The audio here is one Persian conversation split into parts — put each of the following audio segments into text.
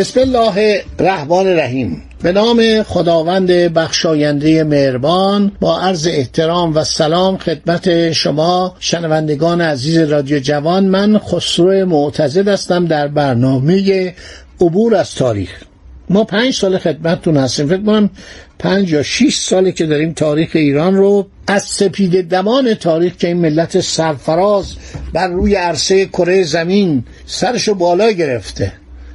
بسم الله الرحمن الرحیم به نام خداوند بخشاینده مهربان با عرض احترام و سلام خدمت شما شنوندگان عزیز رادیو جوان. من خسرو معتزد هستم در برنامه عبور از تاریخ. ما پنج سال خدمتتون هستیم. فکر کنم پنج یا شیش ساله که داریم تاریخ ایران رو از سپید دمان تاریخ که این ملت سرفراز بر روی عرصه کره زمین سرشو بالا گرفته.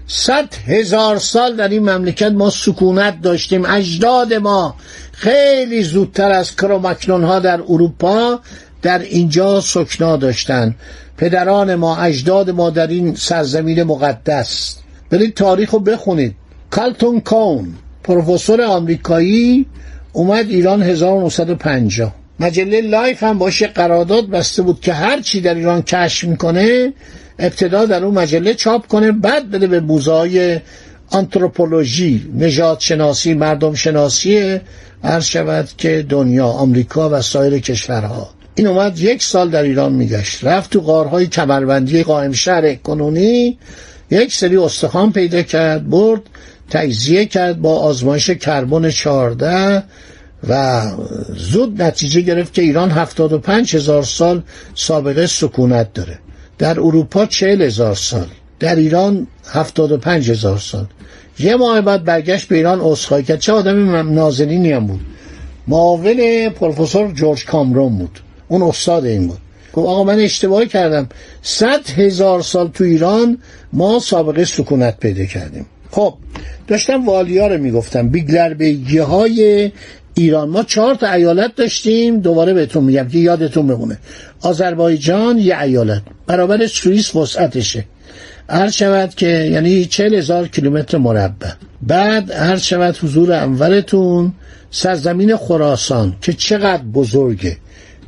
صد هزار سال در این مملکت ما سکونت داشتیم. اجداد ما خیلی زودتر از کرومانیون ها در اروپا در اینجا سکنا داشتن. پدران ما اجداد ما در این سرزمین مقدس. برید تاریخ رو بخونید. کارلتون کون پروفسور آمریکایی اومد ایران 1950 مجله لایف هم باشه قرارداد بسته بود که هر چی در ایران کشف می‌کنه ابتدا در اون مجله چاپ کنه بعد بده به موزای آنتروپولوژی نجات شناسی مردم شناسی عرض شود که دنیا آمریکا و سایر کشورها. این اومد یک سال در ایران میگشت. رفت تو غارهای کمربندی قائم شهر کنونی. یک سری استخوان پیدا کرد برد تجزیه کرد با آزمایش کربن 14 و زود نتیجه گرفت که ایران 75 هزار سال سابقه سکونت داره. در اروپا چهل هزار سال در ایران هفتاد و پنج هزار سال. یه ماه بعد برگشت به ایران اصخایی کرد. چه آدم نازنینی هم بود. معاون پروفسور جورج کامرون بود. اون استاد این بود. گفت آقا من اشتباه کردم. صد هزار سال تو ایران ما سابقه سکونت پیدا کردیم. خب داشتم والیا رو می‌گفتم. بیگلر بیگی های ایران ما چهار تا ایالت داشتیم دوباره بهتون میگم که یادتون بمونه. آذربایجان یه ایالت برابر سوئیس وسعتشه. هر شود که یعنی چهل هزار کیلومتر مربع. بعد هر شود حضور انورتون سرزمین خراسان که چقدر بزرگه.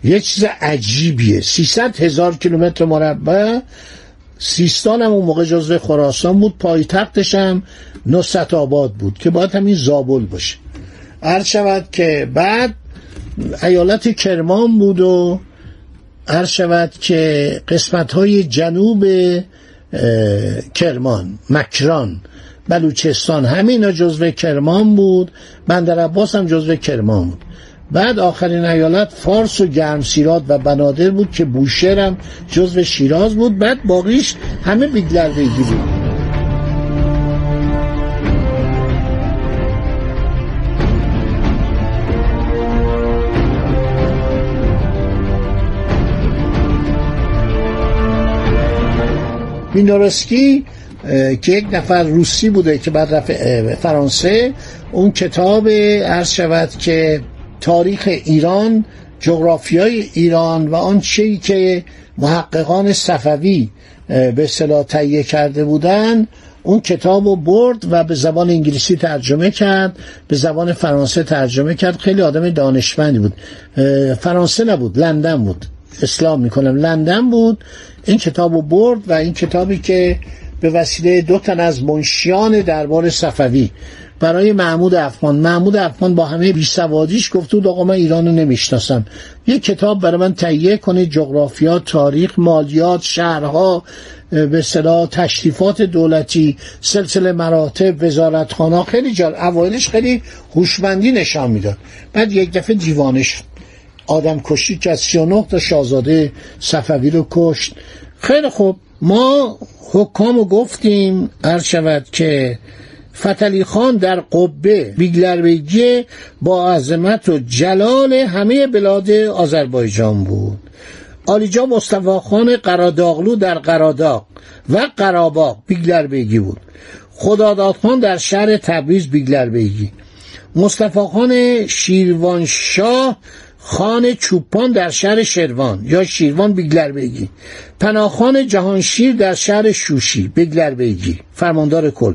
یه چیز عجیبیه. 300 هزار کیلومتر مربع. سیستان هم اون موقع جزو خراسان بود. پایتختش هم نصت آباد بود که باید همین زابل باشه. عرض شود که بعد ایالت کرمان بود و عرض شود که قسمت های جنوب کرمان مکران بلوچستان همین جزو کرمان بود بندر عباس هم جزو کرمان بود. بعد آخرین ایالت فارس و گرمسیرات و بنادر بود که بوشهر هم جزو شیراز بود. بعد باقیش همه بیگلر بود. مینورسکی که یک نفر روسی بوده که بعد رفت فرانسه اون کتاب عرض شود که تاریخ ایران جغرافیای ایران و آن چیزی که محققان صفوی به اصطلاح تهیه کرده بودن اون کتاب رو برد و به زبان انگلیسی ترجمه کرد به زبان فرانسه ترجمه کرد. خیلی آدم دانشمندی بود. فرانسه نبود لندن بود. اسلام می‌کنم. لندن بود این کتاب رو برد و این کتابی که به وسیله دو تن از منشیان دربار صفوی برای محمود افغان محمود افغان با همه بیسوادیش گفت بود آقا من ایران رو نمی‌شناسم. یک کتاب برای من تهیه کنید جغرافیا تاریخ مالیات شهرها به صلاح تشریفات دولتی سلسله مراتب وزارتخانه خیلی جال اوایلش خیلی هوشمندی نشان می‌داد. بعد یک دفعه دیوانه شد آدم کشی که از 39 تا شاهزاده صفوی رو کشت. خیلی خوب. ما حکامو گفتیم عرض شود که فتلی خان در قبه بیگلربیگی با عظمت و جلال همه بلاد آذربایجان بود. عالیجاه مصطفی خان قراداغلو در قراداغ و قراباغ بیگلربیگی بود. خدادادخان در شهر تبریز بیگلربیگی. مصطفی خان شیروانشاه خان چوپان در شهر شروان یا شیروان بیگلر بیگی. پناهخان جهانشیر در شهر شوشی بیگلر بیگی. فرماندار کل.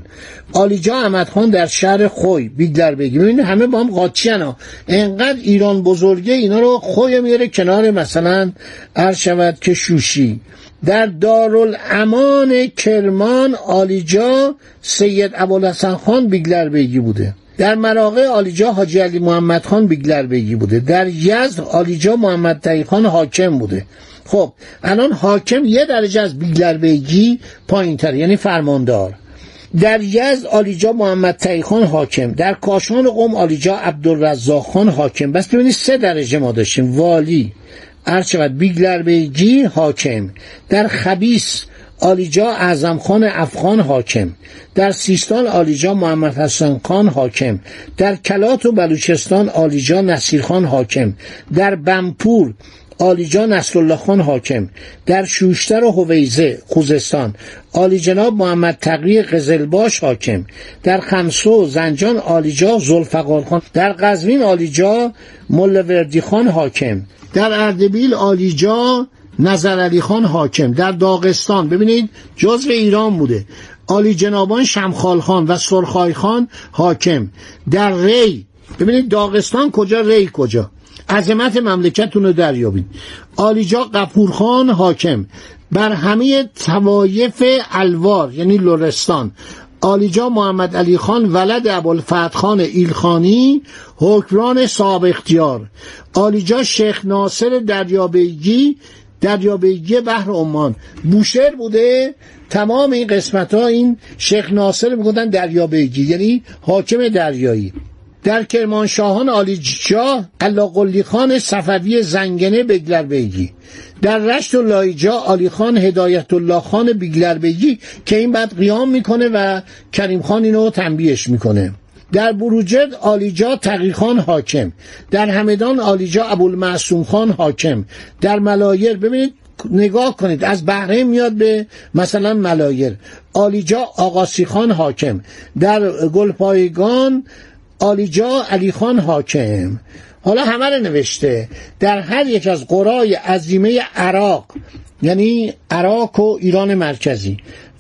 عالیجاه احمدخان در شهر خوی بیگلر بیگی. ببینید همه با هم قاطی ها. انقدر ایران بزرگه اینا رو خوی میاره کنار مثلا عرض شود که شوشی. در دارالامان کرمان عالیجاه سید ابوالحسن خان بیگلر بیگی بوده. در مراغه عالیجاه حاجی علی محمد خان بیگلر بیگی بوده. در یزد عالیجاه محمد تقی خان حاکم بوده. خب الان حاکم یه درجه از بیگلر بیگی پایین تر یعنی فرماندار. در یزد آلیجا محمد تقی خان حاکم. در کاشان قوم آلیجا عبدالرزاق خان حاکم. بس ببینید سه درجه ما داشتیم. والی شود بیگلر بیگی حاکم. در خبیس آلیجا اعظم خان افغان حاکم. در سیستان آلیجا محمد حسن خان حاکم. در کلات و بلوچستان آلیجا نصیر خان حاکم. در بمپور آلیجا نصرالله خان حاکم. در شوشتر و هویزه خوزستان آلی جناب محمد تقی قزلباش حاکم. در خمسه و زنجان آلیجا زلفقار خان. در قزوین آلیجا ملوردی خان حاکم. در اردبیل آلیجا نظر علی خان حاکم در داغستان. ببینید جزو ایران بوده. آلی جنابان شمخال خان و سرخای خان حاکم. در ری ببینید داغستان کجا ری کجا. عظمت مملکتتون رو دریابید. آلیجا قپورخان حاکم. بر همه توایف الوار یعنی لرستان. آلیجا محمد علی خان ولد ابوالفتح خان ایلخانی حکمران صاحب اختیار. آلیجا شیخ ناصر دریابیگی دریابیگی بحر عمان. بوشهر بوده تمام این قسمت ها این شیخ ناصر می‌گفتن دریابیگی یعنی حاکم دریایی. در کرمانشاهان آلیجا قلی خان صفوی زنگنه بگلر بیگی در رشت و لایجا آلی خان هدایت الله خان بیگلر بیگی که این بعد قیام می‌کنه و کریم خان اینو تنبیهش می‌کنه. در بروجرد آلیجا تقیخان حاکم. در همدان آلیجا ابوالمعصوم خان حاکم. در ملایر ببینید نگاه کنید از بحره میاد به مثلا ملایر. آلیجا آقاسی خان حاکم. در گلپایگان آلیجا علی خان حاکم. حالا همه رو نوشته. در هر یک از قرای عظیمه عراق یعنی عراق و ایران مرکزی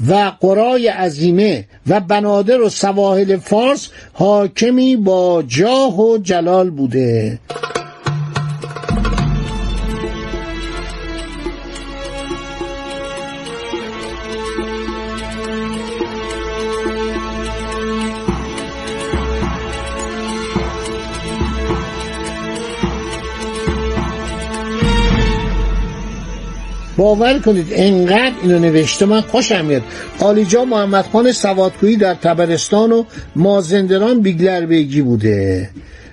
و قرای عظیمه و بنادر و سواحل فارس حاکمی با جاه و جلال بوده. باور کنید انقدر اینو نوشته من خوشم میاد. آلیجا محمد خان سوادکویی در تبرستان و مازندران بیگلر بیگی بوده.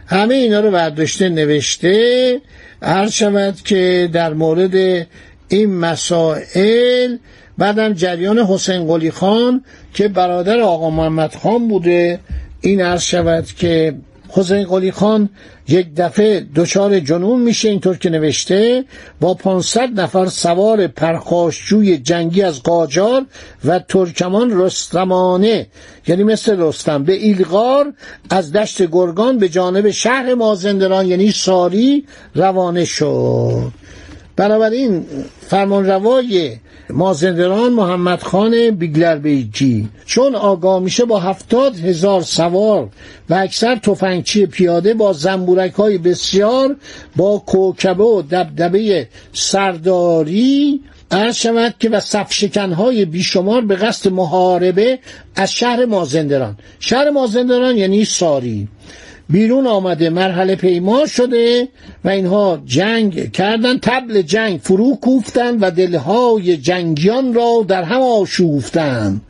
همه اینا رو برداشته نوشته. هر شود که در مورد این مسائل بعدم جریان حسین قلی خان که برادر آقا محمد خان بوده. این عرض شود که حسین قلی خان یک دفعه دچار جنون میشه اینطور که نوشته با 500 نفر سوار پرخاشجوی جنگی از قاجار و ترکمان رستمانه یعنی مثل رستم به ایلغار از دشت گرگان به جانب شهر مازندران یعنی ساری روانه شد. بنابراین فرمانروای مازندران محمد خان بیگلر بیجی. چون آگاه میشه با هفتاد هزار سوار و اکثر تفنگچی پیاده با زنبورک های بسیار با کوکبه و دبدبه سرداری عرض شود که و صفشکن های بیشمار به قصد محاربه از شهر مازندران. شهر مازندران یعنی ساری. بیرون آمده مرحله پیما شده و اینها جنگ کردن تبل جنگ فرو کوفتن و دلهای جنگیان را در هم آشوفتن.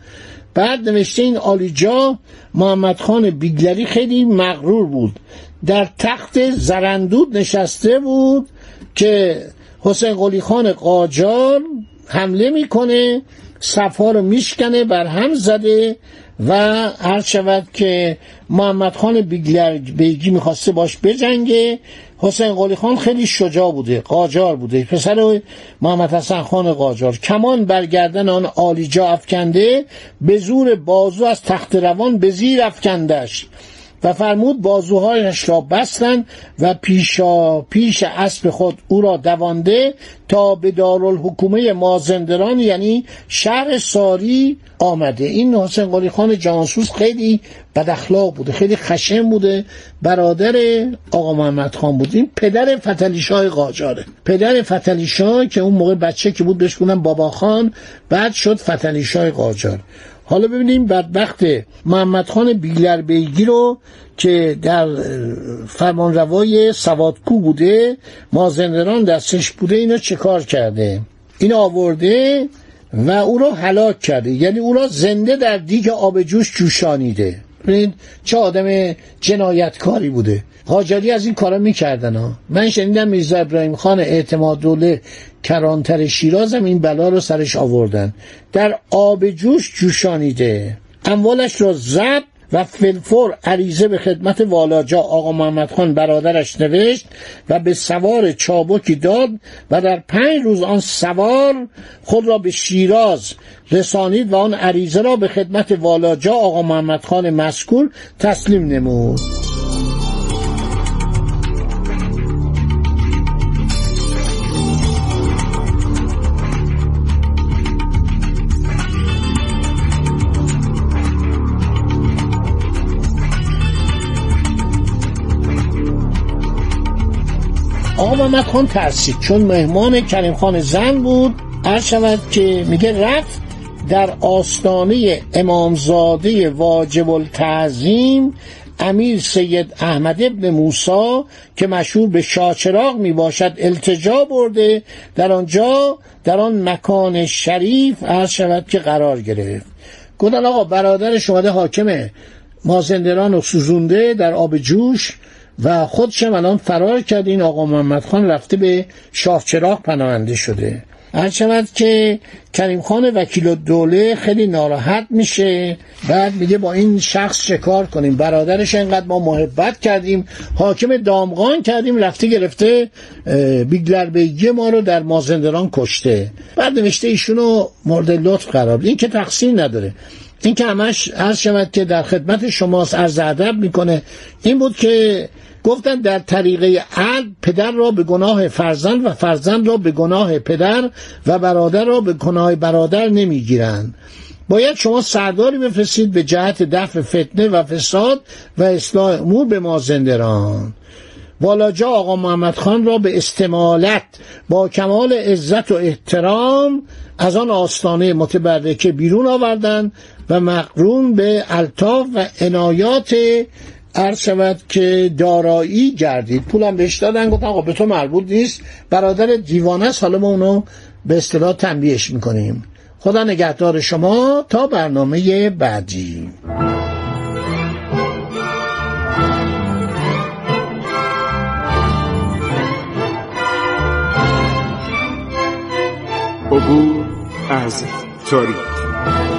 بعد نوشته این آلیجا محمد خان بیگلری خیلی مغرور بود. در تخت زرندود نشسته بود که حسین قلی خان قاجار حمله می‌کنه صفها رو میشکنه بر هم زده و هر شود که محمد خان بیگی می‌خواسته باش بجنگه. حسین قلی خان خیلی شجاع بوده قاجار بوده. پسر محمد حسن خان قاجار. کمان برگردن آن آلیجا افکنده به زور بازو از تخت روان به زیر افکندش و فرمود بازوهایش را بستند و پیشا پیش اسب خود او را دوانده تا به دارالحکومه مازندران یعنی شهر ساری آمده. این حسین قلی خان جانسوس خیلی بد اخلاق بوده خیلی خشن بوده. برادر آقا محمد خان بود. این پدر فتلی شاه قاجاره. پدر فتلی شاه که اون موقع بچه که بود بهش بابا خان بعد شد فتلی شاه قاجار. حالا ببینیم بدبخت محمد خان بیلر بیگی رو که در فرمانروای سوادکو بوده مازندران دستش بوده اینو چه کار کرده؟ این آورده و او را هلاک کرده. یعنی او را زنده در دیگ آب جوش جوشانیده. ببینید چه آدم جنایتکاری بوده. قاجاری از این کارا می‌کردن ها. من شنیدم میرزا ابراهیم خان اعتماد دوله کرانتر شیراز هم این بلا رو سرش آوردن. در آب جوش جوشانیده. اموالش را زد و فلفور عریضه به خدمت والاجا آقا محمد خان برادرش نوشت و به سوار چابکی داد و در پنج روز آن سوار خود را به شیراز رسانید و آن عریضه را به خدمت والاجا آقا محمد خان مسکول تسلیم نمود. محمد خان ترسید. چون مهمان کریم خان زن بود هر شود که میگه رفت در آستانه امامزاده واجب التعظیم امیر سید احمد ابن موسا که مشهور به شاچراغ می باشد التجا برده. در آنجا در آن مکان شریف عرض شود که قرار گرفت. گفتن آقا برادر شماده حاکم مازندران و سوزونده در آب جوش. و خودشم الان فرار کرد. این آقا محمد خان رفته به شاه چراغ پناهنده شده. هر شود که کریم خان وکیل دوله خیلی ناراحت میشه. بعد میگه با این شخص چه کار کنیم؟ برادرش انقدر ما محبت کردیم. حاکم دامغان کردیم. رفته گرفته بیگلر بیگی ما رو در مازندران کشته. بعد نوشته ایشونو مورد لطف قرار این که تقصیر نداره. این که همش عرض شود که در خدمت شماست عرض ادب می‌کنه. این بود که گفتن در طریقه عدل پدر را به گناه فرزند و فرزند را به گناه پدر و برادر را به گناه برادر نمی‌گیرند. باید شما سرداری بفرستید به جهت دفع فتنه و فساد و اصلاح امور به مازندران والاجا آقا محمد خان را به استمالت با کمال عزت و احترام از آن آستانه متبرکه بیرون آوردند و مقرون به الطاف و عنایات عرض شود که دارایی گردید. پولم بهش دادن گفتن آقا به تو مربوط نیست. برادر دیوانه است حالا ما اونو به اصطلاح تنبیهش می‌کنیم. خدا نگهدار شما تا برنامه بعدی. عبور از تاریخ.